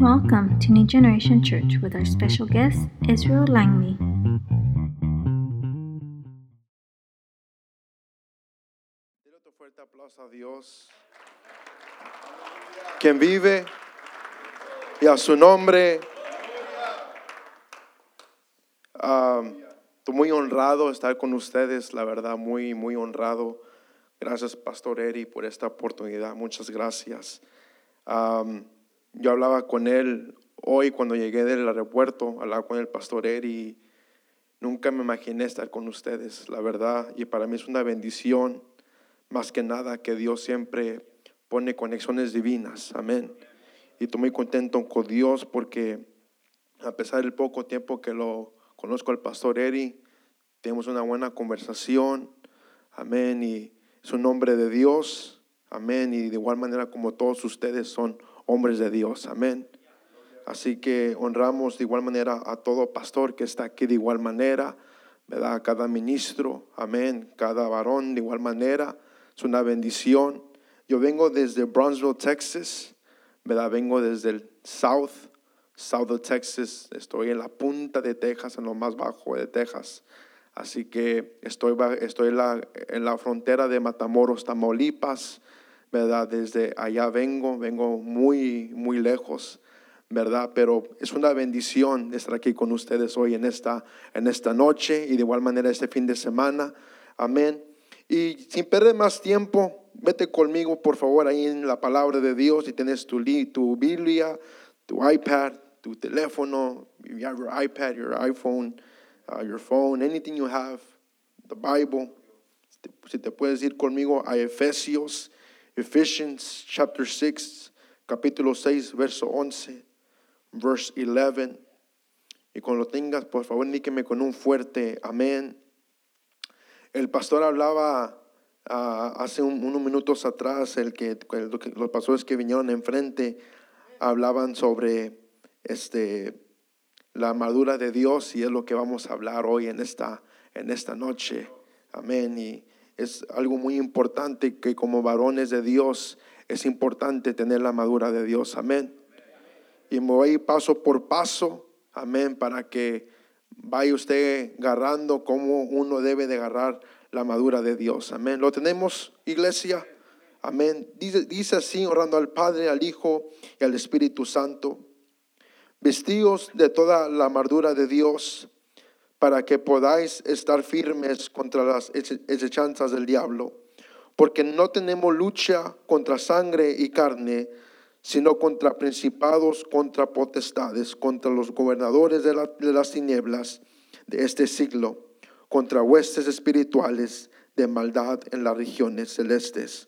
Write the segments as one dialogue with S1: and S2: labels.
S1: Welcome to New Generation Church with our special guest, Israel Langley.
S2: Dile fuerte aplauso a Dios. Quien vive y a su nombre. Ah, estoy muy honrado estar con ustedes, la verdad, muy, muy honrado. Gracias, Pastor Eri, por esta oportunidad. Muchas gracias. Ah, yo hablaba con él hoy cuando llegué del aeropuerto, hablaba con el Pastor Eri. Nunca me imaginé estar con ustedes, la verdad, y para mí es una bendición más que nada que Dios siempre pone conexiones divinas. Amén. Y estoy muy contento con Dios porque a pesar del poco tiempo que lo conozco al pastor Eri, tenemos una buena conversación. Amén. Y es un hombre de Dios. Amén. Y de igual manera como todos ustedes son hombres de Dios. Amén. Así que honramos de igual manera a todo pastor que está aquí de igual manera, ¿verdad? A cada ministro, amén, cada varón de igual manera. Es una bendición. Yo vengo desde Brownsville, Texas, ¿verdad? Vengo desde el South, South of Texas. Estoy en la punta de Texas, en lo más bajo de Texas. Así que estoy, estoy en, la, en la frontera de Matamoros, Tamaulipas, ¿verdad? Desde allá vengo, vengo muy, muy lejos, ¿verdad? Pero es una bendición estar aquí con ustedes hoy en esta, en esta noche y de igual manera este fin de semana. Amén. Y sin perder más tiempo, vete conmigo, por favor, ahí en la palabra de Dios. Si tienes tu, tu Biblia, tu iPad, tu teléfono, you have your iPad, your iPhone, uh, your phone, anything you have, the Bible. Si te puedes ir conmigo a Efesios, Ephesians chapter 6, capítulo 6, verso 11, verse 11. Y cuando lo tengas, por favor, indíqueme con un fuerte amén. El pastor hablaba ah, hace un- unos minutos atrás, el que- los pastores que vinieron enfrente hablaban sobre este, la armadura de Dios y es lo que vamos a hablar hoy en esta, en esta noche. Amén. Y es algo muy importante que como varones de Dios es importante tener la armadura de Dios. Amén. Y me voy paso por paso. Amén. Para que vaya usted agarrando cómo uno debe de agarrar la armadura de Dios. Amén. ¿Lo tenemos, iglesia? Amén. Dice, dice así, orando al Padre, al Hijo y al Espíritu Santo. Vestidos de toda la armadura de Dios para que podáis estar firmes contra las hechanzas del diablo. Porque no tenemos lucha contra sangre y carne, sino contra principados, contra potestades, contra los gobernadores de, la- de las tinieblas de este siglo, contra huestes espirituales de maldad en las regiones celestes.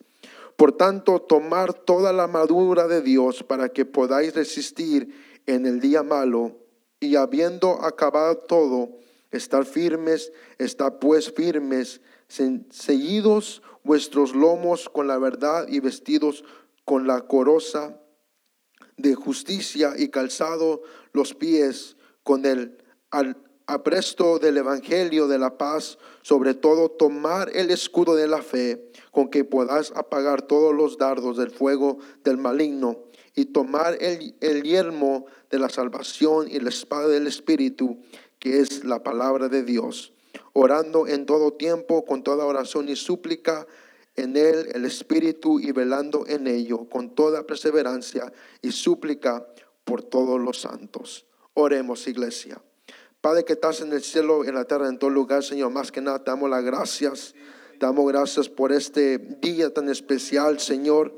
S2: Por tanto, tomar toda la armadura de Dios para que podáis resistir en el día malo y habiendo acabado todo, estar firmes, estar pues firmes, ceñidos vuestros lomos con la verdad y vestidos con la coroza de justicia y calzado los pies con el apresto del evangelio de la paz, sobre todo tomar el escudo de la fe, con que podás apagar todos los dardos del fuego del maligno, y tomar el, el yelmo de la salvación y la espada del Espíritu, que es la palabra de Dios, orando en todo tiempo con toda oración y súplica en él el Espíritu y velando en ello con toda perseverancia y súplica por todos los santos. Oremos, iglesia. Padre que estás en el cielo, en la tierra, en todo lugar, Señor, más que nada damos las gracias. Damos gracias por este día tan especial, Señor.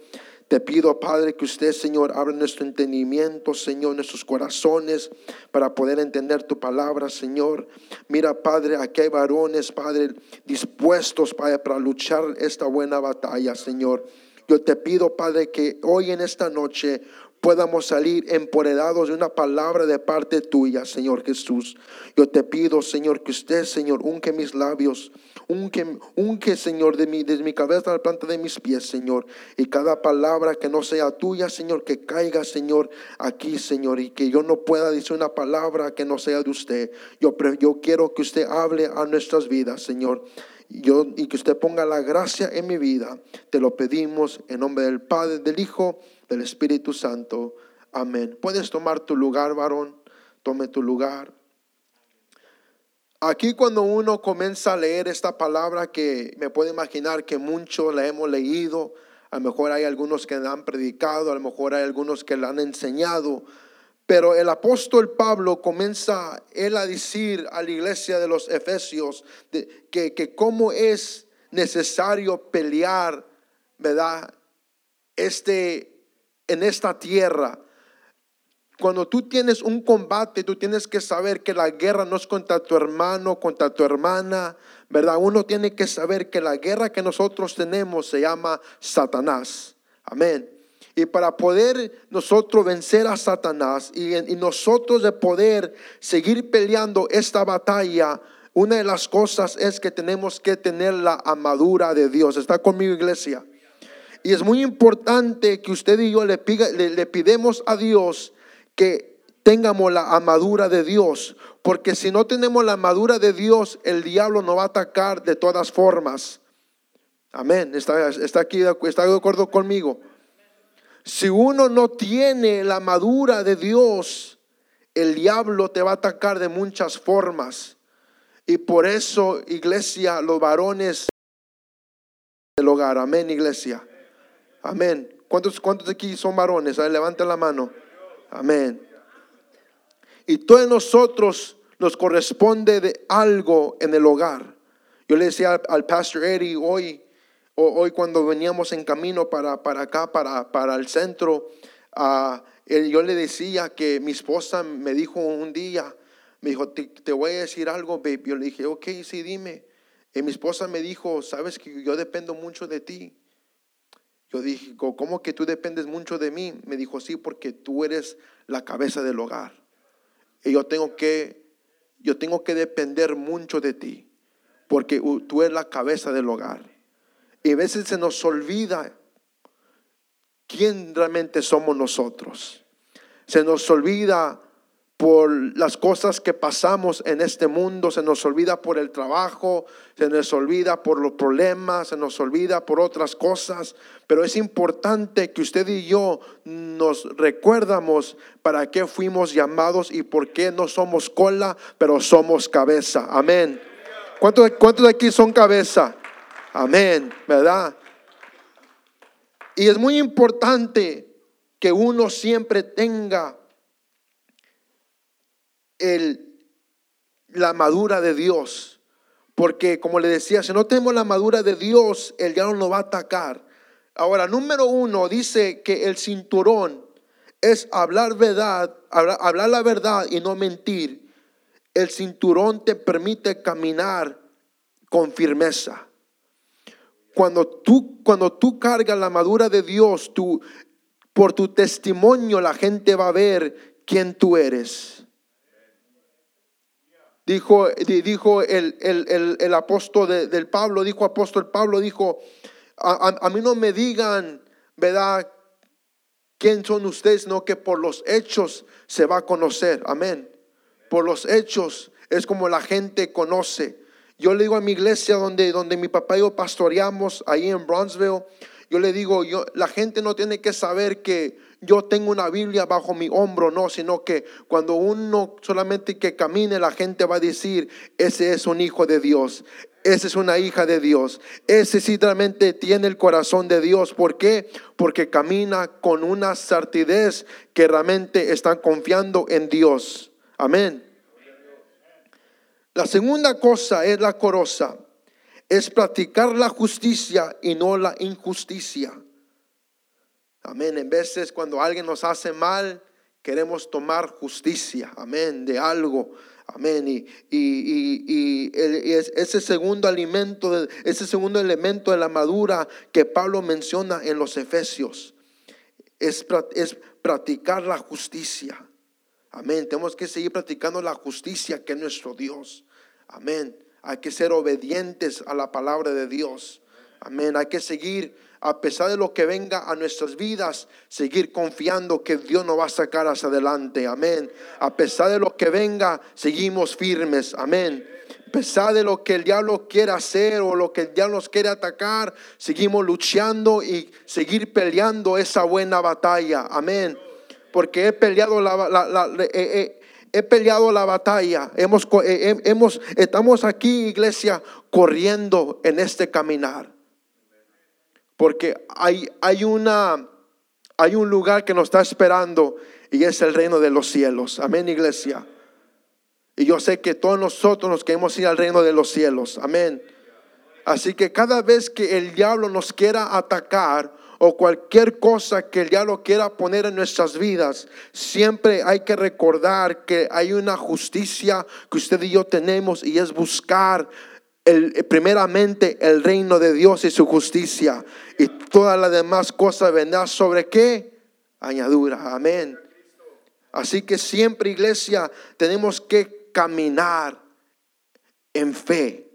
S2: Te pido, Padre, que usted, Señor, abra nuestro entendimiento, Señor, nuestros corazones para poder entender tu palabra, Señor. Mira, Padre, aquí hay varones, Padre, dispuestos, Padre, para luchar esta buena batalla, Señor. Yo te pido, Padre, que hoy en esta noche podamos salir empoderados de una palabra de parte tuya, Señor Jesús. Yo te pido, Señor, que usted, Señor, unque mis labios, unque, unque Señor, de mi, desde mi cabeza a la planta de mis pies, Señor. Y cada palabra que no sea tuya, Señor, que caiga, Señor, aquí, Señor, y que yo no pueda decir una palabra que no sea de usted. Yo, yo quiero que usted hable a nuestras vidas, Señor. Yo, y que usted ponga la gracia en mi vida. Te lo pedimos en nombre del Padre, del Hijo, del Espíritu Santo. Amén. Puedes tomar tu lugar, varón. Tome tu lugar. Aquí cuando uno comienza a leer esta palabra que me puedo imaginar que muchos la hemos leído, a lo mejor hay algunos que la han predicado, a lo mejor hay algunos que la han enseñado, pero el apóstol Pablo comienza él a decir a la iglesia de los Efesios que, que cómo es necesario pelear, ¿verdad? Este, en esta tierra cuando tú tienes un combate, tú tienes que saber que la guerra no es contra tu hermano, contra tu hermana, ¿verdad? Uno tiene que saber que la guerra que nosotros tenemos se llama Satanás. Amén. Y para poder nosotros vencer a Satanás y, y nosotros de poder seguir peleando esta batalla, una de las cosas es que tenemos que tener la amadura de Dios. ¿Está conmigo, iglesia? Y es muy importante que usted y yo le, le, le pidemos a Dios que tengamos la amadura de Dios, porque si no tenemos la amadura de Dios, el diablo nos va a atacar de todas formas. Amén. Está, está aquí, está de acuerdo conmigo. Si uno no tiene la amadura de Dios, el diablo te va a atacar de muchas formas. Y por eso, iglesia, los varones del hogar. Amén, iglesia. Amén. ¿Cuántos, cuántos aquí son varones? levanten la mano. Amén. Y todos nosotros nos corresponde de algo en el hogar. Yo le decía al, pastor Eddie hoy, hoy cuando veníamos en camino para, para acá, para, para el centro, uh, yo le decía que mi esposa me dijo un día, me dijo, te, voy a decir algo, babe. Yo le dije, ok, sí, dime. Y mi esposa me dijo, sabes que yo dependo mucho de ti. Yo dije, ¿cómo que tú dependes mucho de mí? Me dijo, sí, porque tú eres la cabeza del hogar. Y yo tengo que, yo tengo que depender mucho de ti, porque tú eres la cabeza del hogar. Y a veces se nos olvida quién realmente somos nosotros. Se nos olvida por las cosas que pasamos en este mundo, se nos olvida por el trabajo, se nos olvida por los problemas, se nos olvida por otras cosas, pero es importante que usted y yo nos recuerdamos para qué fuimos llamados y por qué no somos cola, pero somos cabeza. Amén. ¿Cuántos, cuántos de aquí son cabeza? Amén, ¿verdad? Y es muy importante que uno siempre tenga el, la madura de Dios. Porque como le decía, si no tenemos la madura de Dios, el diablo nos va a atacar. Ahora, número uno, dice que el cinturón es hablar verdad, hablar, la verdad y no mentir. El cinturón te permite caminar con firmeza. Cuando tú, cuando tú cargas la madura de Dios, tú, por tu testimonio la gente va a ver quién tú eres. Dijo, dijo el, el, apóstol del Pablo, dijo apóstol Pablo, dijo, a, mí no me digan, ¿verdad? ¿Quién son ustedes? No, que por los hechos se va a conocer. Amén. Por los hechos es como la gente conoce. Yo le digo a mi iglesia donde, donde mi papá y yo pastoreamos, ahí en Bronzeville, yo le digo, yo, la gente no tiene que saber que yo tengo una Biblia bajo mi hombro, no, sino que cuando uno solamente que camine, la gente va a decir, ese es un hijo de Dios, esa es una hija de Dios, ese sí realmente tiene el corazón de Dios. ¿Por qué? Porque camina con una certidez que realmente están confiando en Dios. Amén. La segunda cosa es la corosa, es practicar la justicia y no la injusticia. Amén. En veces cuando alguien nos hace mal, queremos tomar justicia. Amén. De algo. Amén. Y, y, ese segundo alimento, ese segundo elemento de la madura que Pablo menciona en los Efesios, es, es practicar la justicia. Amén. Tenemos que seguir practicando la justicia que es nuestro Dios. Amén. Hay que ser obedientes a la palabra de Dios. Amén. Hay que seguir a pesar de lo que venga a nuestras vidas, seguir confiando que Dios nos va a sacar hacia adelante. Amén. A pesar de lo que venga, seguimos firmes. Amén. A pesar de lo que el diablo quiera hacer o lo que el diablo nos quiere atacar, seguimos luchando y seguir peleando esa buena batalla. Amén. porque he peleado la, he- peleado la batalla. Hemos, hemos, estamos aquí, iglesia, corriendo en este caminar. Porque hay, hay, una, hay un lugar que nos está esperando y es el reino de los cielos. Amén, iglesia. Y yo sé que todos nosotros nos queremos ir al reino de los cielos. Amén. Así que cada vez que el diablo nos quiera atacar o cualquier cosa que el diablo quiera poner en nuestras vidas, siempre hay que recordar que hay una justicia que usted y yo tenemos y es buscar primeramente el reino de Dios y su justicia. Y todas las demás cosas vendrán sobre qué? Añadura. Amén. Así que siempre, iglesia, tenemos que caminar en fe.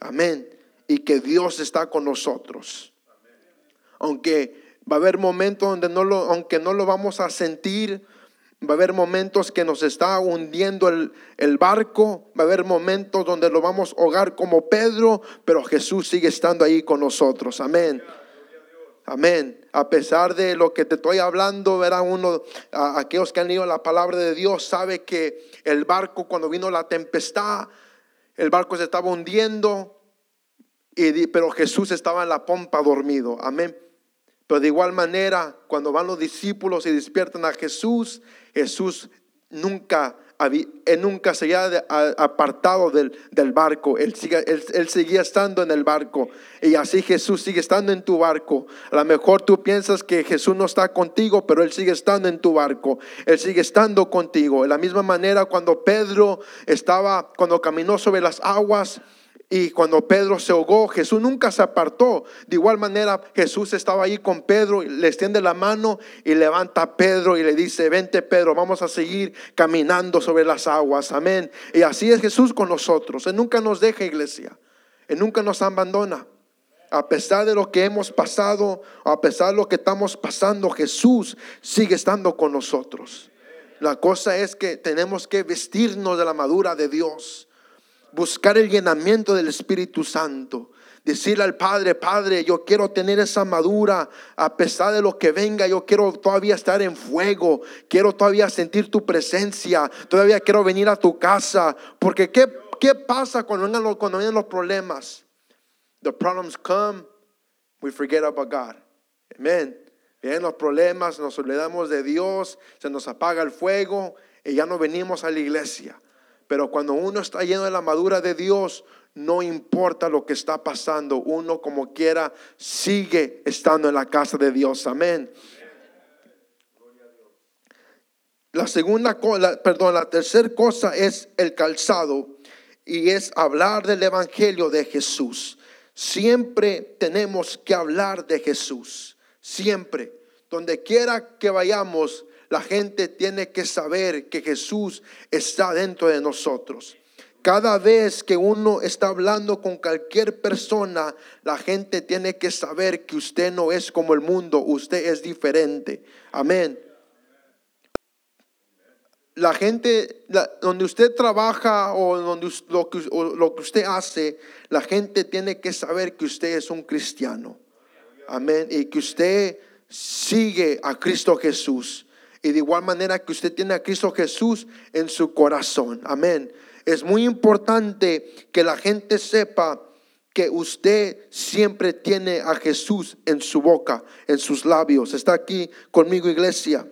S2: Amén. Y que Dios está con nosotros. Aunque va a haber momentos donde no lo, aunque no lo vamos a sentir, va a haber momentos que nos está hundiendo el, el barco, va a haber momentos donde lo vamos a ahogar como Pedro, pero Jesús sigue estando ahí con nosotros. Amén. Amén. A pesar de lo que te estoy hablando, verá uno, aquellos que han leído la palabra de Dios, sabe que el barco cuando vino la tempestad, el barco se estaba hundiendo, y, pero Jesús estaba en la pompa dormido. Amén. Pero de igual manera, cuando van los discípulos y despiertan a Jesús, Jesús nunca, él nunca se había apartado del, del barco. Él, sigue- él, él seguía estando en el barco. Y así Jesús sigue estando en tu barco. A lo mejor tú piensas que Jesús no está contigo, pero Él sigue estando en tu barco. Él sigue estando contigo. De la misma manera, cuando Pedro estaba, cuando caminó sobre las aguas, y cuando Pedro se ahogó, Jesús nunca se apartó. De igual manera, Jesús estaba ahí con Pedro, le extiende la mano y levanta a Pedro y le dice, vente Pedro, vamos a seguir caminando sobre las aguas. Amén. Y así es Jesús con nosotros. Él nunca nos deja, iglesia. Él nunca nos abandona. A pesar de lo que hemos pasado, a pesar de lo que estamos pasando, Jesús sigue estando con nosotros. La cosa es que tenemos que vestirnos de la madura de Dios buscar el llenamiento del Espíritu Santo. Decirle al Padre, Padre, yo quiero tener esa madura a pesar de lo que venga, yo quiero todavía estar en fuego, quiero todavía sentir tu presencia, todavía quiero venir a tu casa, porque ¿qué, qué pasa cuando vengan, los, cuando los problemas? The problems come, we forget about God. Amen. Vienen los problemas, nos olvidamos de Dios, se nos apaga el fuego y ya no venimos a la iglesia. Pero cuando uno está lleno de la madura de Dios, no importa lo que está pasando, uno como quiera sigue estando en la casa de Dios. Amén. La segunda cosa, perdón, la tercera cosa es el calzado y es hablar del evangelio de Jesús. Siempre tenemos que hablar de Jesús, siempre. Donde quiera que vayamos, la gente tiene que saber que Jesús está dentro de nosotros. Cada vez que uno está hablando con cualquier persona, la gente tiene que saber que usted no es como el mundo, usted es diferente. Amén. La gente, donde usted trabaja o donde lo que, o lo que usted hace, la gente tiene que saber que usted es un cristiano. Amén. Y que usted sigue a Cristo Jesús. Y de igual manera que usted tiene a Cristo Jesús en su corazón. Amén. Es muy importante que la gente sepa que usted siempre tiene a Jesús en su boca, en sus labios. Está aquí conmigo, iglesia.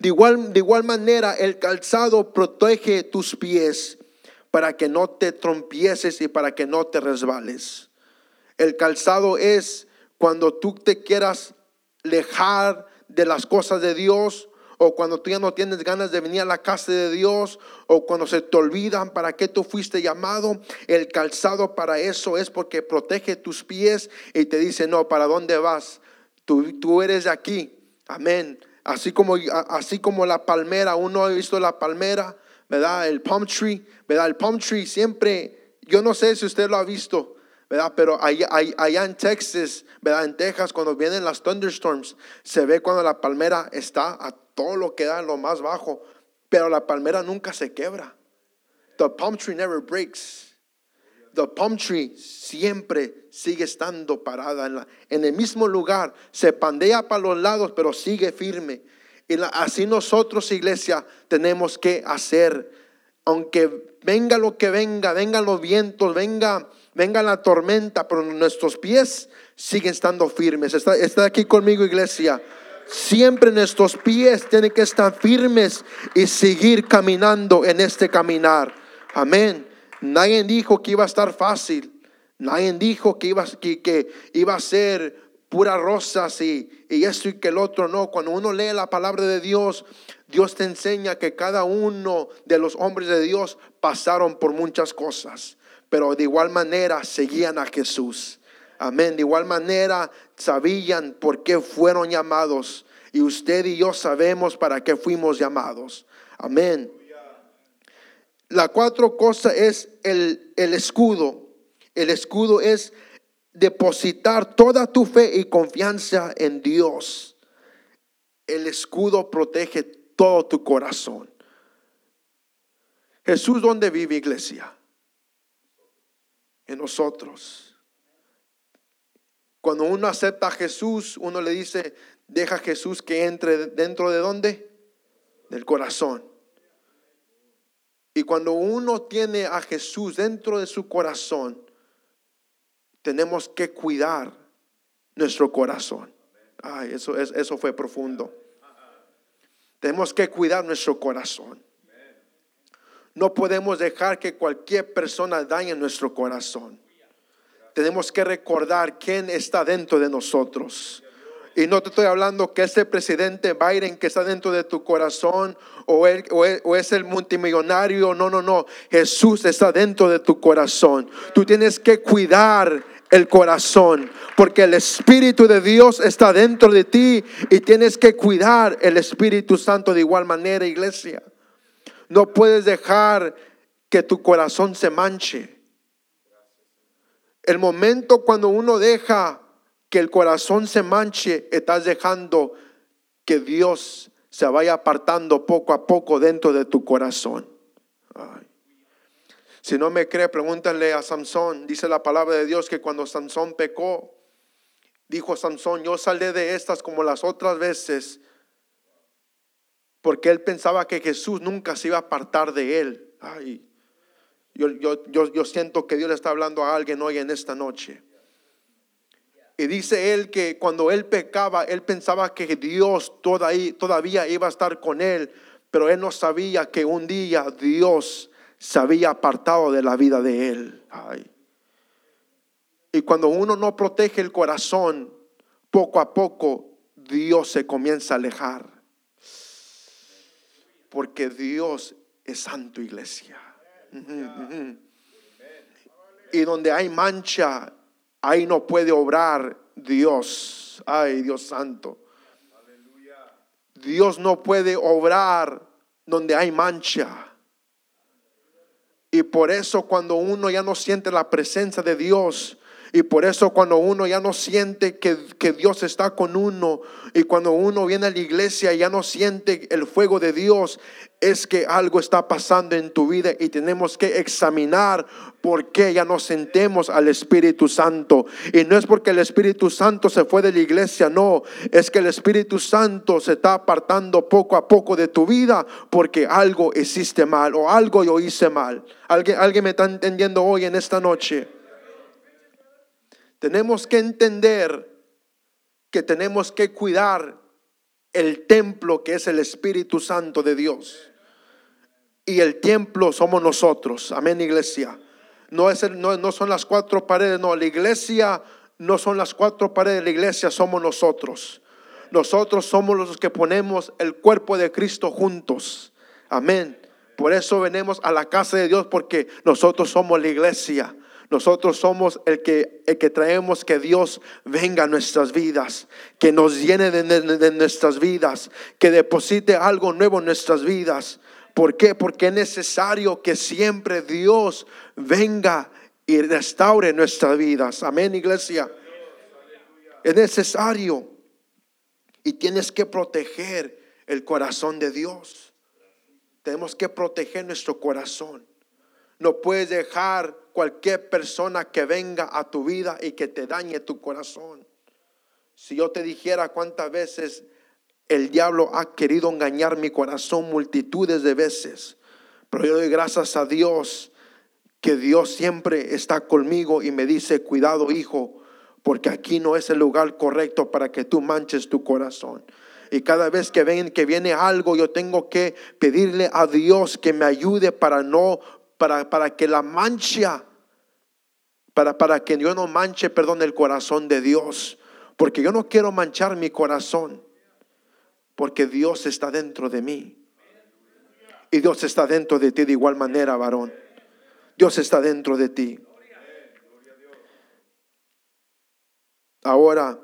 S2: De igual, de igual manera, el calzado protege tus pies para que no te trompieses y para que no te resbales. El calzado es cuando tú te quieras alejar de las cosas de Dios o cuando tú ya no tienes ganas de venir a la casa de Dios o cuando se te olvidan para qué tú fuiste llamado. El calzado para eso es porque protege tus pies y te dice, no, ¿para dónde vas? Tú, tú eres de aquí. Amén. Así como, así como la palmera, uno ha visto la palmera, ¿verdad? El palm tree, ¿verdad? El palm tree siempre, yo no sé si usted lo ha visto, ¿verdad? Pero allá, en Texas, ¿verdad? En Texas, cuando vienen las thunderstorms, se ve cuando la palmera está a todo lo que da lo más bajo, pero la palmera nunca se quebra. The palm tree never breaks. The palm tree siempre sigue estando parada en, la- el mismo lugar. Se pandea para los lados, pero sigue firme. Y así nosotros, iglesia, tenemos que hacer. Aunque venga lo que venga, vengan los vientos, venga, venga la tormenta, pero nuestros pies siguen estando firmes. Está, aquí conmigo, iglesia. Siempre nuestros pies tienen que estar firmes y seguir caminando en este caminar. Amén. Nadie dijo que iba a estar fácil. Nadie dijo que iba, que, que iba a ser puras rosas y, y esto y que el otro. No, cuando uno lee la palabra de Dios, Dios te enseña que cada uno de los hombres de Dios pasaron por muchas cosas, pero de igual manera seguían a Jesús. Amén. De igual manera sabían por qué fueron llamados. Y usted y yo sabemos para qué fuimos llamados. Amén. La cuatro cosa es el, el escudo. El escudo es depositar toda tu fe y confianza en Dios. El escudo protege todo tu corazón. Jesús, ¿dónde vive iglesia? Nosotros. Cuando uno acepta a Jesús, uno le dice, deja a Jesús que entre dentro de dónde? Del corazón. Y cuando uno tiene a Jesús dentro de su corazón, tenemos que cuidar nuestro corazón. Ay, eso, es- eso fue profundo. Tenemos que cuidar nuestro corazón. No podemos dejar que cualquier persona dañe nuestro corazón. Tenemos que recordar quién está dentro de nosotros. Y no te estoy hablando que ese presidente Biden que está dentro de tu corazón o, o o es el multimillonario. No, no, no. Jesús está dentro de tu corazón. Tú tienes que cuidar el corazón porque el Espíritu de Dios está dentro de ti y tienes que cuidar el Espíritu Santo de igual manera, iglesia. No puedes dejar que tu corazón se manche. El momento cuando uno deja que el corazón se manche, estás dejando que Dios se vaya apartando poco a poco dentro de tu corazón. Si no me cree, pregúntale a Samson. Dice la palabra de Dios que cuando Samson pecó, dijo Samson, yo saldré de estas como las otras veces, porque él pensaba que Jesús nunca se iba a apartar de él. Ay, yo, yo, yo, yo siento que Dios le está hablando a alguien hoy en esta noche. Y dice él que cuando él pecaba, él pensaba que Dios todavía, todavía iba a estar con él, pero él no sabía que un día Dios se había apartado de la vida de él. Ay. Y cuando uno no protege el corazón, poco a poco Dios se comienza a alejar. Porque Dios es santo, iglesia. Y donde hay mancha, ahí no puede obrar Dios. Ay, Dios santo. Dios no puede obrar donde hay mancha. Y por eso cuando uno ya no siente la presencia de Dios, y por eso cuando uno ya no siente que, que Dios está con uno, y cuando uno viene a la iglesia y ya no siente el fuego de Dios, es que algo está pasando en tu vida y tenemos que examinar por qué ya no sentemos al Espíritu Santo. Y no es porque el Espíritu Santo se fue de la iglesia, no, es que el Espíritu Santo se está apartando poco a poco de tu vida porque algo hiciste mal o algo yo hice mal. ¿Alguien, alguien me está entendiendo hoy en esta noche? Tenemos que entender que tenemos que cuidar el templo que es el Espíritu Santo de Dios. Y el templo somos nosotros. Amén, iglesia. No, es el- no, no son las cuatro paredes, no. La iglesia no son las cuatro paredes, la iglesia somos nosotros. Nosotros somos los que ponemos el cuerpo de Cristo juntos. Amén. Por eso venimos a la casa de Dios porque nosotros somos la iglesia. Nosotros somos el que, el que traemos que Dios venga a nuestras vidas, que nos llene de, de- de nuestras vidas, que deposite algo nuevo en nuestras vidas. ¿Por qué? Porque es necesario que siempre Dios venga y restaure nuestras vidas. Amén, iglesia. Es necesario. Y tienes que proteger el corazón de Dios. Tenemos que proteger nuestro corazón. No puedes dejar cualquier persona que venga a tu vida y que te dañe tu corazón. Si yo te dijera cuántas veces El diablo ha querido engañar mi corazón multitudes de veces, pero yo doy gracias a Dios que Dios siempre está conmigo y me dice, cuidado hijo, porque aquí no es el lugar correcto para que tú manches tu corazón. Y cada vez que ven que viene algo, yo tengo que pedirle a Dios que me ayude para no, para, para que la mancha, para, para que yo no manche, perdón, el corazón de Dios. Porque yo no quiero manchar mi corazón porque Dios está dentro de mí. Y Dios está dentro de ti de igual manera, varón. Dios está dentro de ti. Ahora,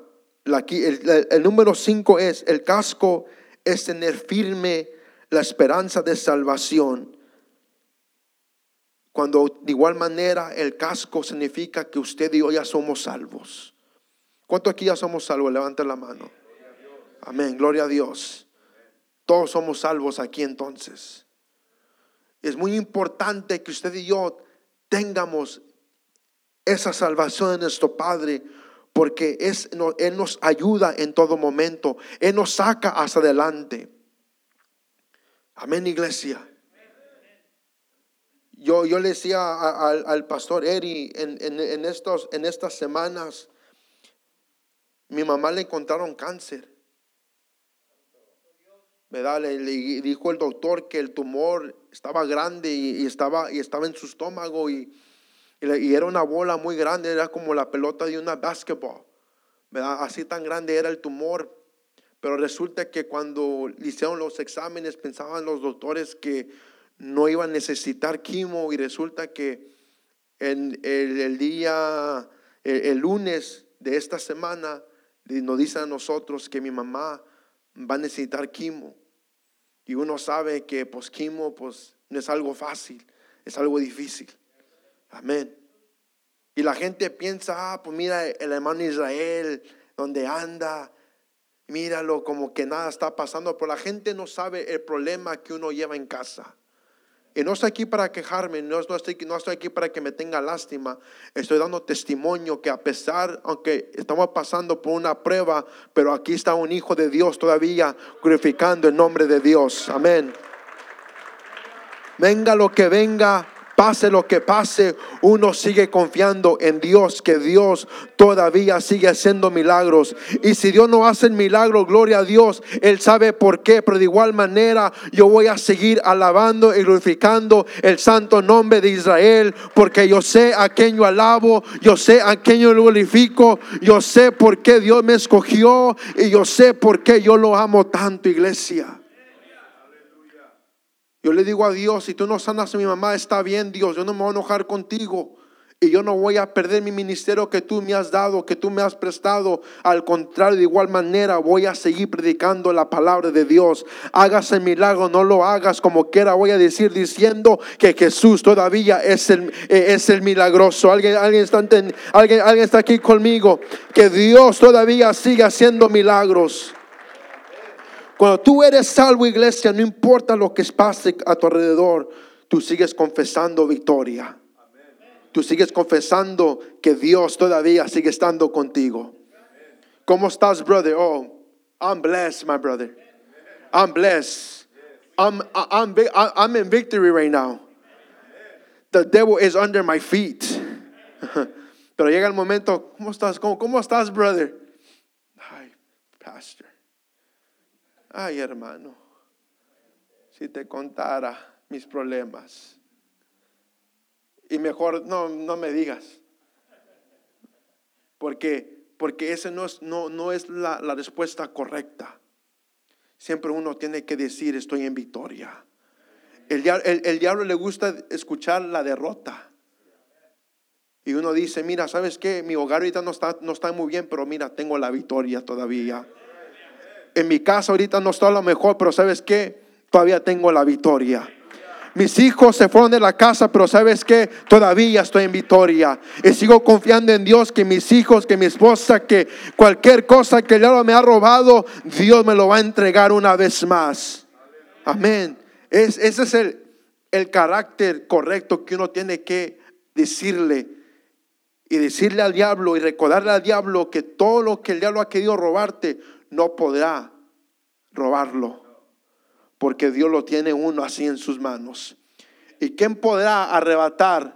S2: el, el número 5 es, el casco es tener firme la esperanza de salvación. Cuando de igual manera el casco significa que usted y yo ya somos salvos. ¿Cuánto aquí ya somos salvos? Levante la mano. Amén, gloria a Dios. Todos somos salvos aquí entonces. Es muy importante que usted y yo tengamos esa salvación en nuestro Padre, porque es, Él nos ayuda en todo momento, Él nos saca hacia adelante. Amén, iglesia. Yo, yo le decía al, pastor Eri en, en, estos, en estas semanas, mi mamá le encontraron cáncer. ¿verdad? Le, dijo el doctor que el tumor estaba grande y, estaba, y estaba en su estómago y, y, era una bola muy grande, era como la pelota de una basketball, ¿verdad? Así tan grande era el tumor. Pero resulta que cuando le hicieron los exámenes pensaban los doctores que no iban a necesitar quimo y resulta que en el, día, el, lunes de esta semana, nos dicen a nosotros que mi mamá va a necesitar quimo. Y uno sabe que pues quimo pues no es algo fácil, es algo difícil. Amén. Y la gente piensa, ah, pues mira el hermano Israel, donde anda, míralo como que nada está pasando, pero la gente no sabe el problema que uno lleva en casa. Y no estoy aquí para quejarme, no, estoy, estoy aquí para que me tenga lástima. Estoy dando testimonio que a pesar, aunque estamos pasando por una prueba, pero aquí está un hijo de Dios todavía glorificando el nombre de Dios. Amén. Venga lo que venga, Pase lo que pase, uno sigue confiando en Dios, que Dios todavía sigue haciendo milagros. Y si Dios no hace el milagro, gloria a Dios, Él sabe por qué, pero de igual manera yo voy a seguir alabando y glorificando el santo nombre de Israel, porque yo sé a quién yo alabo, yo sé a quién yo glorifico, yo sé por qué Dios me escogió y yo sé por qué yo lo amo tanto, iglesia. Yo le digo a Dios, si tú no sanas a mi mamá, está bien Dios, yo no me voy a enojar contigo. Y yo no voy a perder mi ministerio que tú me has dado, que tú me has prestado. Al contrario, de igual manera voy a seguir predicando la palabra de Dios. Hágase milagro, no lo hagas como quiera. Voy a decir diciendo que Jesús todavía es el, eh, es el milagroso. ¿Alguien, alguien, está, alguien, alguien está aquí conmigo. Que Dios todavía sigue haciendo milagros. Cuando tú eres salvo, iglesia, no importa lo que pase a tu alrededor, tú sigues confesando victoria. Tú sigues confesando que Dios todavía sigue estando contigo. ¿Cómo estás, brother? Oh, I'm blessed, my brother. I'm blessed. I'm, I'm, I'm in victory right now. The devil is under my feet. Pero llega el momento, ¿cómo estás? ¿Cómo, cómo estás, brother? Ay, pastor. Ay, hermano, si te contara mis problemas. Y mejor no, no me digas. Porque, porque esa no es, no, no es la, respuesta correcta. Siempre uno tiene que decir, estoy en victoria. El, el, el, diablo le gusta escuchar la derrota. Y uno dice, mira, ¿sabes qué? Mi hogar ahorita no está, no está muy bien, pero mira, tengo la victoria todavía en mi casa ahorita no está a lo mejor, pero ¿sabes qué? Todavía tengo la victoria. Mis hijos se fueron de la casa, pero sabes que todavía estoy en victoria. Y sigo confiando en Dios que mis hijos, que mi esposa, que cualquier cosa que el diablo me ha robado, Dios me lo va a entregar una vez más. Amén. Es, ese es el, el carácter correcto que uno tiene que decirle. Y decirle al diablo y recordarle al diablo que todo lo que el diablo ha querido robarte, no podrá robarlo, porque Dios lo tiene uno así en sus manos. ¿Y quién podrá arrebatar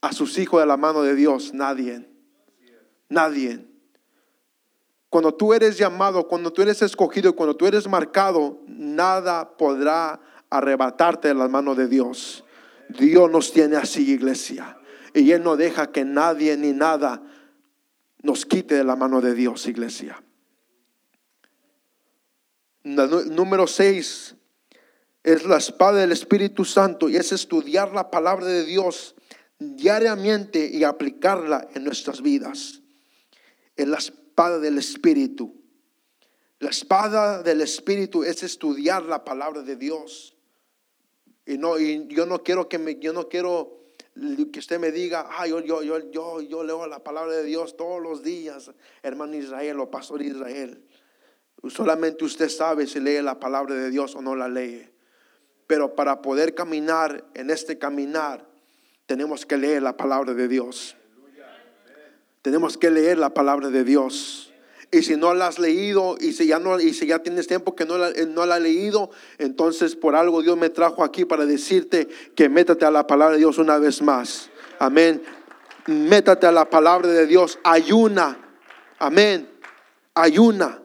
S2: a sus hijos de la mano de Dios? Nadie. Nadie. Cuando tú eres llamado, cuando tú eres escogido, cuando tú eres marcado, nada podrá arrebatarte de las manos de Dios. Dios nos tiene así, iglesia. Y Él no deja que nadie ni nada nos quite de la mano de Dios, iglesia. Número 6 es la espada del Espíritu Santo y es estudiar la palabra de Dios diariamente y aplicarla en nuestras vidas. Es la espada del Espíritu. La espada del Espíritu es estudiar la palabra de Dios. Y no, y yo no quiero que me, yo no quiero que usted me diga, ah, yo, yo, yo, yo, yo leo la palabra de Dios todos los días, hermano Israel o pastor Israel. Solamente usted sabe si lee la palabra de Dios o no la lee. Pero para poder caminar en este caminar, tenemos que leer la palabra de Dios. Tenemos que leer la palabra de Dios. Y si no la has leído y si ya, no, y si ya tienes tiempo que no la, no la has leído, entonces por algo Dios me trajo aquí para decirte que métate a la palabra de Dios una vez más. Amén. Métate a la palabra de Dios. Ayuna. Amén. Ayuna.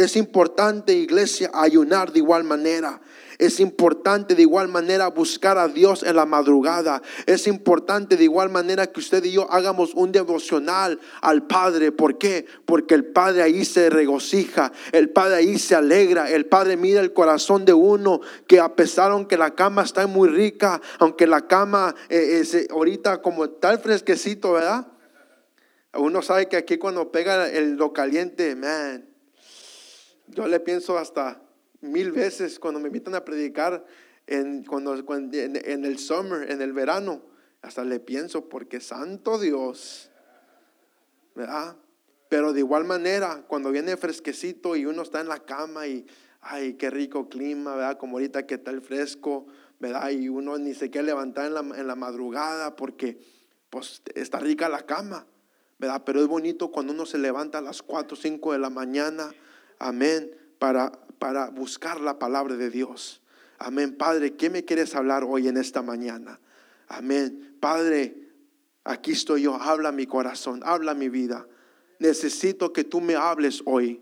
S2: Es importante, iglesia, ayunar de igual manera. Es importante de igual manera buscar a Dios en la madrugada. Es importante de igual manera que usted y yo hagamos un devocional al Padre. ¿Por qué? Porque el Padre ahí se regocija, el Padre ahí se alegra, el Padre mira el corazón de uno que a pesar aunque la cama está muy rica, aunque la cama eh, es ahorita como tal fresquecito, ¿verdad? Uno sabe que aquí cuando pega el, lo caliente, man, yo le pienso hasta mil veces cuando me invitan a predicar en, cuando, en, el summer, en el verano. Hasta le pienso, porque santo Dios, ¿verdad? Pero de igual manera, cuando viene fresquecito y uno está en la cama y, ay, qué rico clima, ¿verdad? Como ahorita que está el fresco, ¿verdad? Y uno ni se quiere levantar en la, en la madrugada porque, pues, está rica la cama, ¿verdad? Pero es bonito cuando uno se levanta a las 4 o 5 de la mañana, amén, para, para buscar la palabra de Dios. Amén. Padre, ¿qué me quieres hablar hoy en esta mañana? Amén. Padre, aquí estoy yo. Habla mi corazón, habla mi vida. Necesito que tú me hables hoy.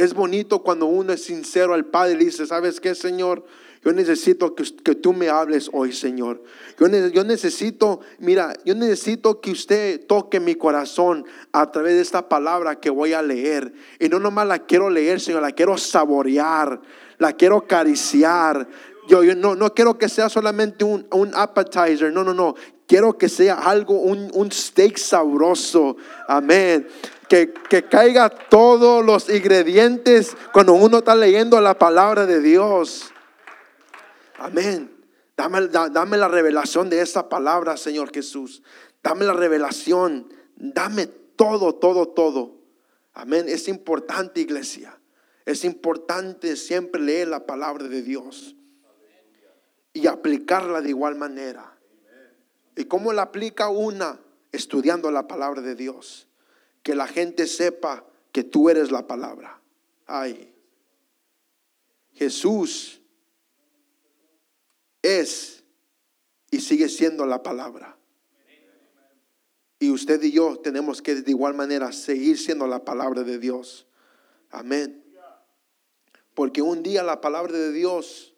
S2: Es bonito cuando uno es sincero al Padre y dice, ¿sabes qué, Señor? Yo necesito que, que, tú me hables hoy, Señor. Yo, necesito, mira, yo necesito que usted toque mi corazón a través de esta palabra que voy a leer. Y no nomás la quiero leer, Señor, la quiero saborear, la quiero acariciar. Yo, yo no, no quiero que sea solamente un, un appetizer, no, no, no. Quiero que sea algo, un, un steak sabroso. Amén. Que, que, caiga todos los ingredientes cuando uno está leyendo la palabra de Dios. Amén. Dame, dame la revelación de esa palabra, Señor Jesús. Dame la revelación. Dame todo, todo, todo. Amén. Es importante, iglesia. Es importante siempre leer la palabra de Dios y aplicarla de igual manera. ¿Y cómo la aplica una? Estudiando la palabra de Dios. Que la gente sepa que tú eres la palabra. Ay. Jesús es y sigue siendo la palabra. Y usted y yo tenemos que de igual manera seguir siendo la palabra de Dios. Amén. Porque un día la palabra de Dios,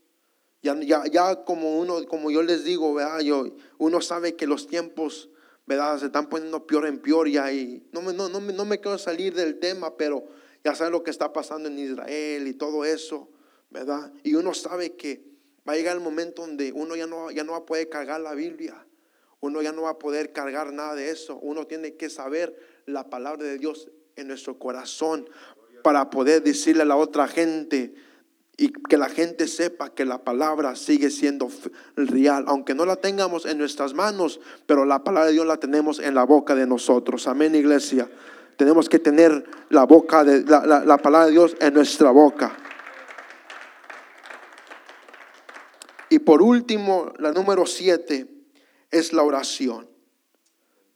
S2: ya, ya, ya como uno, como yo les digo, Yo, uno sabe que los tiempos, ¿verdad? Se están poniendo peor en peor y ahí. No me, no, no, no me quiero salir del tema, pero ya sabe lo que está pasando en Israel y todo eso, ¿verdad? Y uno sabe que Va a llegar el momento donde uno ya no, ya no va a poder cargar la Biblia. Uno ya no va a poder cargar nada de eso. Uno tiene que saber la palabra de Dios en nuestro corazón para poder decirle a la otra gente y que la gente sepa que la palabra sigue siendo real, aunque no la tengamos en nuestras manos, pero la palabra de Dios la tenemos en la boca de nosotros. Amén, iglesia. Tenemos que tener la boca de la, la palabra de Dios en nuestra boca. Y por último, la número siete es la oración.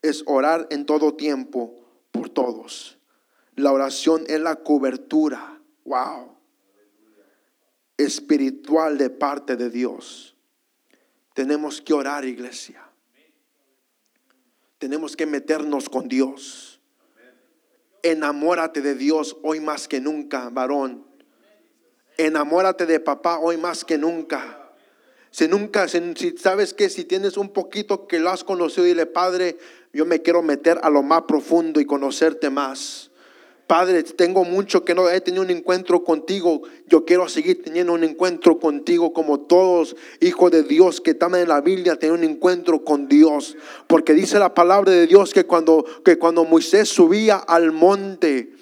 S2: Es orar en todo tiempo por todos. La oración es la cobertura. Wow. Espiritual de parte de Dios. Tenemos que orar, iglesia. Tenemos que meternos con Dios. Enamórate de Dios hoy más que nunca, varón. Enamórate de papá hoy más que nunca. Si nunca, si, sabes que si tienes un poquito que lo has conocido, dile, Padre, yo me quiero meter a lo más profundo y conocerte más. Padre, tengo mucho que no he tenido un encuentro contigo. Yo quiero seguir teniendo un encuentro contigo como todos hijos de Dios que están en la Biblia tienen un encuentro con Dios. Porque dice la palabra de Dios que cuando, que cuando Moisés subía al monte,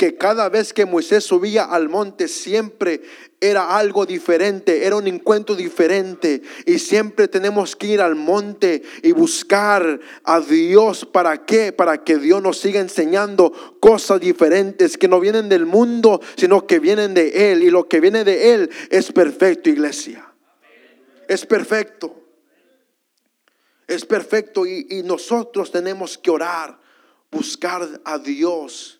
S2: que cada vez que Moisés subía al monte siempre era algo diferente, era un encuentro diferente. Y siempre tenemos que ir al monte y buscar a Dios. ¿Para qué? Para que Dios nos siga enseñando cosas diferentes que no vienen del mundo, sino que vienen de Él. Y lo que viene de Él es perfecto, iglesia. Es perfecto. Es perfecto y, y nosotros tenemos que orar, buscar a Dios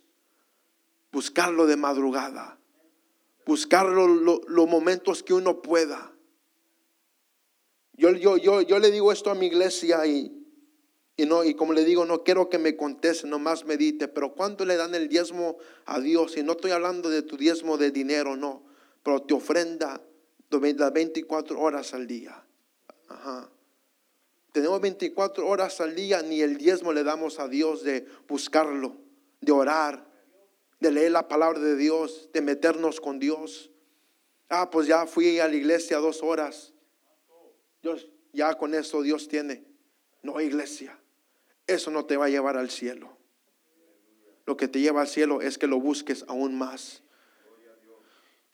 S2: buscarlo de madrugada, buscarlo los momentos que uno pueda. Yo, yo, yo, yo le digo esto a mi iglesia y, y, no, y como le digo, no quiero que me conteste, nomás medite, pero ¿cuánto le dan el diezmo a Dios? Y no estoy hablando de tu diezmo de dinero, no, pero te ofrenda las 24 horas al día. Tenemos 24 horas al día, ni el diezmo le damos a Dios de buscarlo, de orar, de leer la palabra de Dios, de meternos con Dios. Ah, pues ya fui a la iglesia dos horas. Dios, ya con eso Dios tiene. No, iglesia. Eso no te va a llevar al cielo. Lo que te lleva al cielo es que lo busques aún más.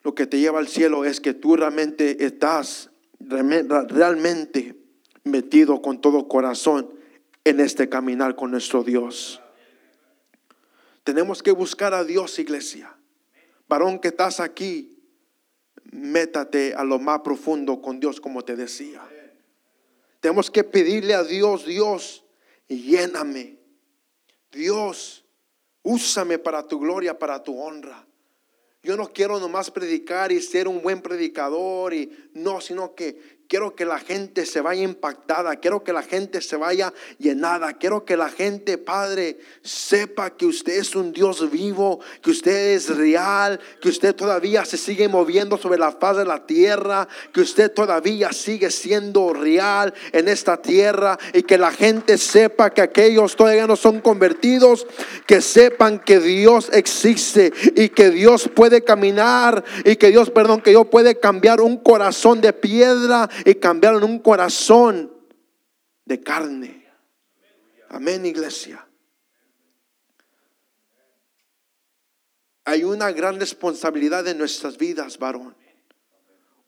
S2: Lo que te lleva al cielo es que tú realmente estás realmente metido con todo corazón en este caminar con nuestro Dios. Tenemos que buscar a Dios, iglesia. Varón que estás aquí, métate a lo más profundo con Dios, como te decía. Tenemos que pedirle a Dios, Dios, lléname. Dios, úsame para tu gloria, para tu honra. Yo no quiero nomás predicar y ser un buen predicador y no, sino que Quiero que la gente se vaya impactada, quiero que la gente se vaya llenada, quiero que la gente, Padre, sepa que usted es un Dios vivo, que usted es real, que usted todavía se sigue moviendo sobre la faz de la tierra, que usted todavía sigue siendo real en esta tierra y que la gente sepa que aquellos todavía no son convertidos, que sepan que Dios existe y que Dios puede caminar y que Dios, perdón, que Dios puede cambiar un corazón de piedra y cambiaron un corazón de carne. Amén, iglesia. Hay una gran responsabilidad en nuestras vidas, varón.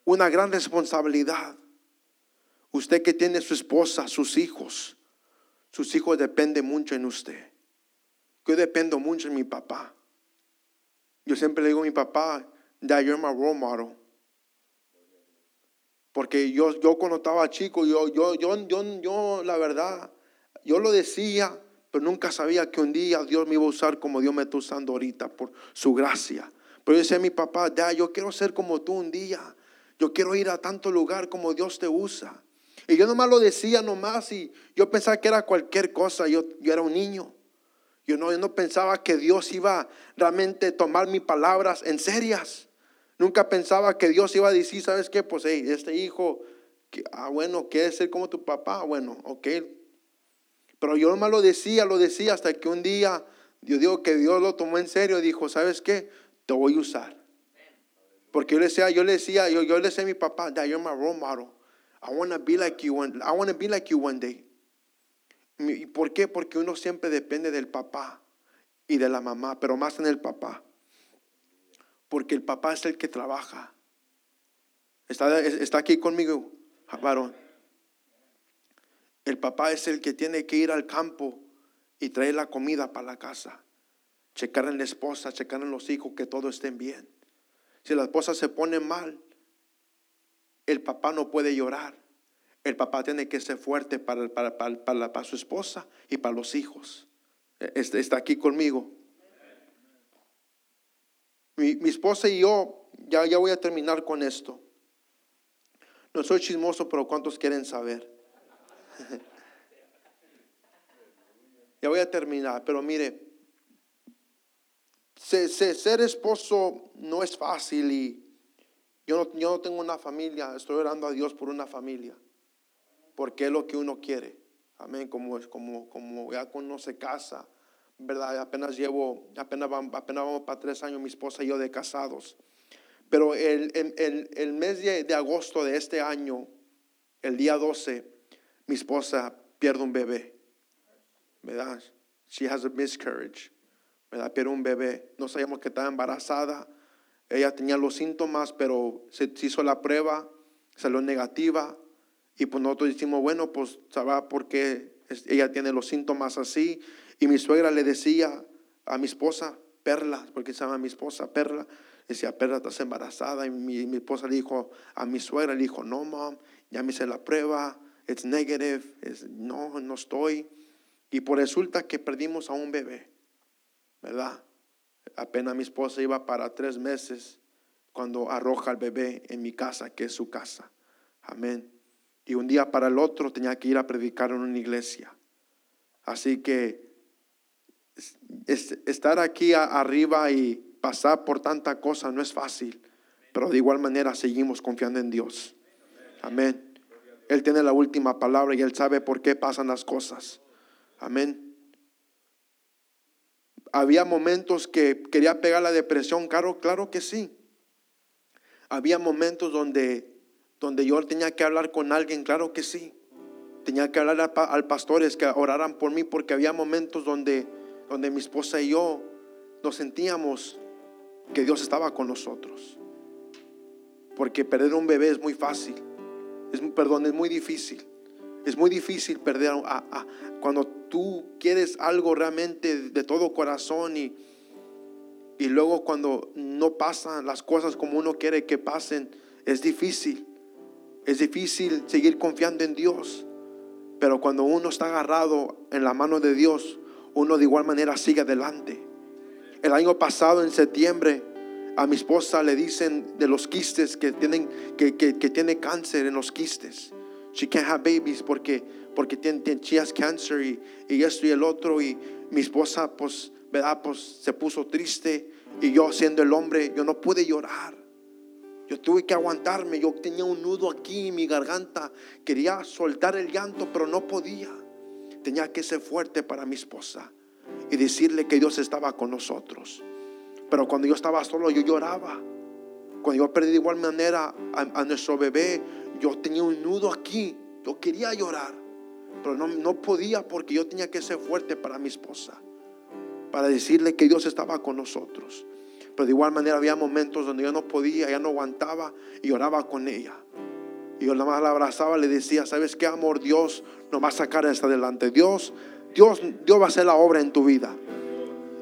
S2: Una gran responsabilidad. Usted que tiene su esposa, sus hijos, sus hijos dependen mucho en usted. Yo dependo mucho en mi papá. Yo siempre le digo a mi papá, that you're my role model. Porque yo, yo cuando estaba chico, yo, yo, yo, yo, yo, la verdad, yo lo decía, pero nunca sabía que un día Dios me iba a usar como Dios me está usando ahorita, por su gracia. Pero yo decía a mi papá, ya, yo quiero ser como tú un día. Yo quiero ir a tanto lugar como Dios te usa. Y yo nomás lo decía nomás y yo pensaba que era cualquier cosa. Yo, yo era un niño. Yo no, yo no pensaba que Dios iba realmente a tomar mis palabras en serias. Nunca pensaba que Dios iba a decir, ¿sabes qué? Pues hey, este hijo, ah, bueno, quiere ser como tu papá, bueno, ok. Pero yo nomás lo decía, lo decía hasta que un día, yo digo que Dios lo tomó en serio, dijo, ¿sabes qué? Te voy a usar. Porque yo le decía, yo le decía, yo, yo le decía a mi papá, that you're my role model. I want to be like you one, I want to be like you one day. ¿Y por qué? Porque uno siempre depende del papá y de la mamá, pero más en el papá. Porque el papá es el que trabaja. Está, está aquí conmigo, varón. El papá es el que tiene que ir al campo y traer la comida para la casa. Checar en la esposa, checar en los hijos que todo estén bien. Si la esposa se pone mal, el papá no puede llorar. El papá tiene que ser fuerte para, para, para, para, su esposa y para los hijos. Está aquí conmigo mi, esposa y yo ya, ya voy a terminar con esto. No soy chismoso, pero ¿cuántos quieren saber? ya voy a terminar, pero mire, ser esposo no es fácil y yo no, yo no tengo una familia, estoy orando a Dios por una familia, porque es lo que uno quiere. Amén, como, como, como ya conoce casa, ¿verdad? Apenas llevo, apenas, apenas vamos para tres años mi esposa y yo de casados. Pero el, el, el mes de, de, agosto de este año, el día 12, mi esposa pierde un bebé. ¿Verdad? She has a miscarriage. ¿Verdad? Pierde un bebé. No sabíamos que estaba embarazada. Ella tenía los síntomas, pero se hizo la prueba, salió negativa. Y pues nosotros decimos, bueno, pues sabrá por qué ella tiene los síntomas así. Y mi suegra le decía a mi esposa, Perla, porque se llama mi esposa Perla, decía, Perla, estás embarazada. Y mi, mi, esposa le dijo a mi suegra, le dijo, no, mom, ya me hice la prueba, it's negative, no, no estoy. Y por pues resulta que perdimos a un bebé, ¿verdad? Apenas mi esposa iba para tres meses cuando arroja al bebé en mi casa, que es su casa. Amén. Y un día para el otro tenía que ir a predicar en una iglesia. Así que estar aquí arriba y pasar por tanta cosa no es fácil, pero de igual manera seguimos confiando en Dios. Amén. Él tiene la última palabra y él sabe por qué pasan las cosas. Amén. Había momentos que quería pegar la depresión, claro, claro que sí. Había momentos donde, donde yo tenía que hablar con alguien, claro que sí. Tenía que hablar al, pastores que oraran por mí porque había momentos donde, donde mi esposa y yo nos sentíamos que Dios estaba con nosotros. Porque perder un bebé es muy fácil. Es, perdón, es muy difícil. Es muy difícil perder a, cuando tú quieres algo realmente de todo corazón y, y luego cuando no pasan las cosas como uno quiere que pasen, es difícil. Es difícil seguir confiando en Dios. Pero cuando uno está agarrado en la mano de Dios, uno de igual manera sigue adelante. El año pasado, en septiembre, a mi esposa le dicen de los quistes que, tienen, que, tiene cáncer en los quistes. She can't have babies porque, porque tiene, tiene she has cancer y, y, esto y el otro. Y mi esposa, pues, ¿verdad? Pues se puso triste. Y yo, siendo el hombre, yo no pude llorar. Yo tuve que aguantarme. Yo tenía un nudo aquí en mi garganta. Quería soltar el llanto, pero no podía. Tenía que ser fuerte para mi esposa y decirle que Dios estaba con nosotros. Pero cuando yo estaba solo, yo lloraba. Cuando yo perdí de igual manera a, nuestro bebé, yo tenía un nudo aquí. Yo quería llorar, pero no, no podía porque yo tenía que ser fuerte para mi esposa, para decirle que Dios estaba con nosotros. Pero de igual manera había momentos donde yo no podía, ya no aguantaba y lloraba con ella. Y yo nada más la abrazaba, le decía, ¿sabes qué amor? Dios nos va a sacar hasta adelante. Dios, Dios, Dios va a hacer la obra en tu vida.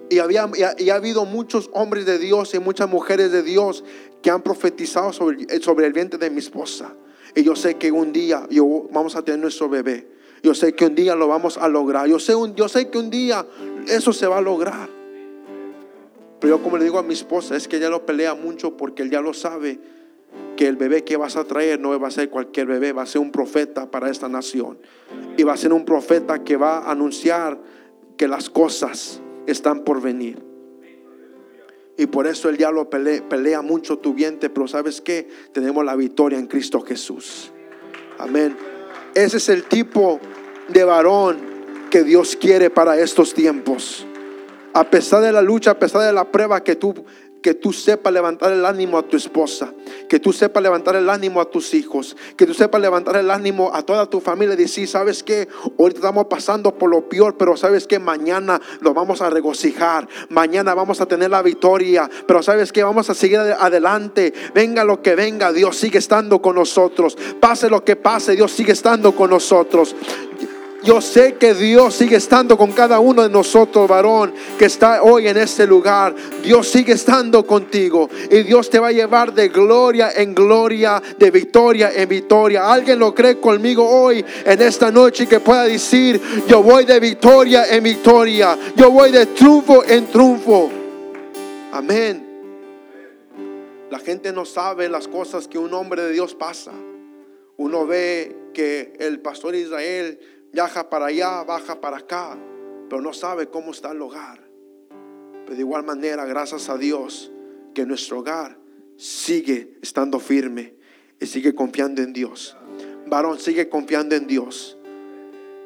S2: Y, había, y ha habido muchos hombres de Dios y muchas mujeres de Dios que han profetizado sobre, sobre el vientre de mi esposa. Y yo sé que un día yo, vamos a tener nuestro bebé. Yo sé que un día lo vamos a lograr. Yo sé, un, yo sé que un día eso se va a lograr. Pero yo como le digo a mi esposa, es que ella lo pelea mucho porque él ya lo sabe que el bebé que vas a traer no va a ser cualquier bebé, va a ser un profeta para esta nación. Y va a ser un profeta que va a anunciar que las cosas están por venir. Y por eso el diablo pelea, pelea mucho tu vientre, pero ¿sabes que Tenemos la victoria en Cristo Jesús. Amén. Ese es el tipo de varón que Dios quiere para estos tiempos. A pesar de la lucha, a pesar de la prueba que tú que tú sepas levantar el ánimo a tu esposa, que tú sepas levantar el ánimo a tus hijos, que tú sepas levantar el ánimo a toda tu familia y decir, ¿sabes que Ahorita estamos pasando por lo peor, pero ¿sabes que Mañana lo vamos a regocijar, mañana vamos a tener la victoria, pero ¿sabes que Vamos a seguir adelante, venga lo que venga, Dios sigue estando con nosotros, pase lo que pase, Dios sigue estando con nosotros. Yo sé que Dios sigue estando con cada uno de nosotros, varón, que está hoy en este lugar. Dios sigue estando contigo y Dios te va a llevar de gloria en gloria, de victoria en victoria. ¿Alguien lo cree conmigo hoy en esta noche que pueda decir, yo voy de victoria en victoria, yo voy de triunfo en triunfo? Amén. La gente no sabe las cosas que un hombre de Dios pasa. Uno ve que el pastor Israel viaja para allá, baja para acá, pero no sabe cómo está el hogar. Pero de igual manera, gracias a Dios, que nuestro hogar sigue estando firme y sigue confiando en Dios. Varón, sigue confiando en Dios.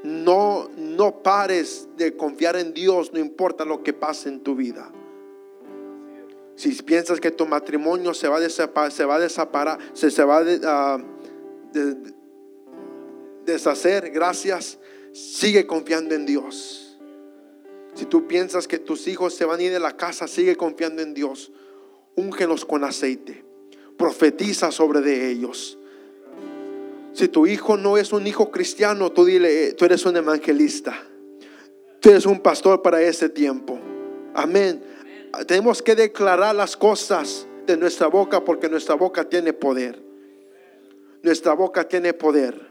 S2: No, no pares de confiar en Dios, no importa lo que pase en tu vida. Si piensas que tu matrimonio se va a, desapar, se va a se, se va a deshacer, gracias, sigue confiando en Dios. Si tú piensas que tus hijos se van a ir de la casa, sigue confiando en Dios. Úngelos con aceite. Profetiza sobre de ellos. Si tu hijo no es un hijo cristiano, tú dile, tú eres un evangelista. Tú eres un pastor para ese tiempo. Amén tenemos que declarar las cosas de nuestra boca porque nuestra boca tiene poder. Nuestra boca tiene poder.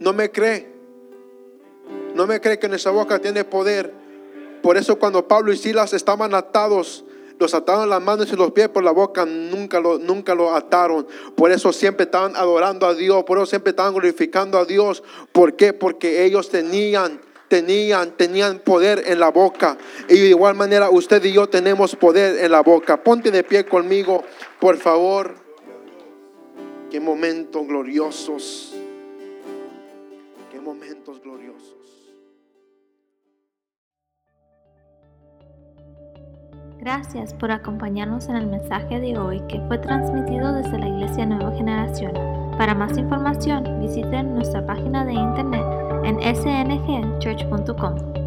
S2: No me cree. No me cree que nuestra boca tiene poder. Por eso cuando Pablo y Silas estaban atados, los ataron las manos y los pies por la boca, nunca lo, nunca lo ataron. Por eso siempre estaban adorando a Dios, por eso siempre estaban glorificando a Dios. ¿Por qué? Porque ellos tenían tenían, tenían poder en la boca. Y de igual manera usted y yo tenemos poder en la boca. Ponte de pie conmigo, por favor. Qué momentos gloriosos.
S1: Gracias por acompañarnos en el mensaje de hoy que fue transmitido desde la Iglesia Nueva Generación. Para más información, visiten nuestra página de internet en sngchurch.com.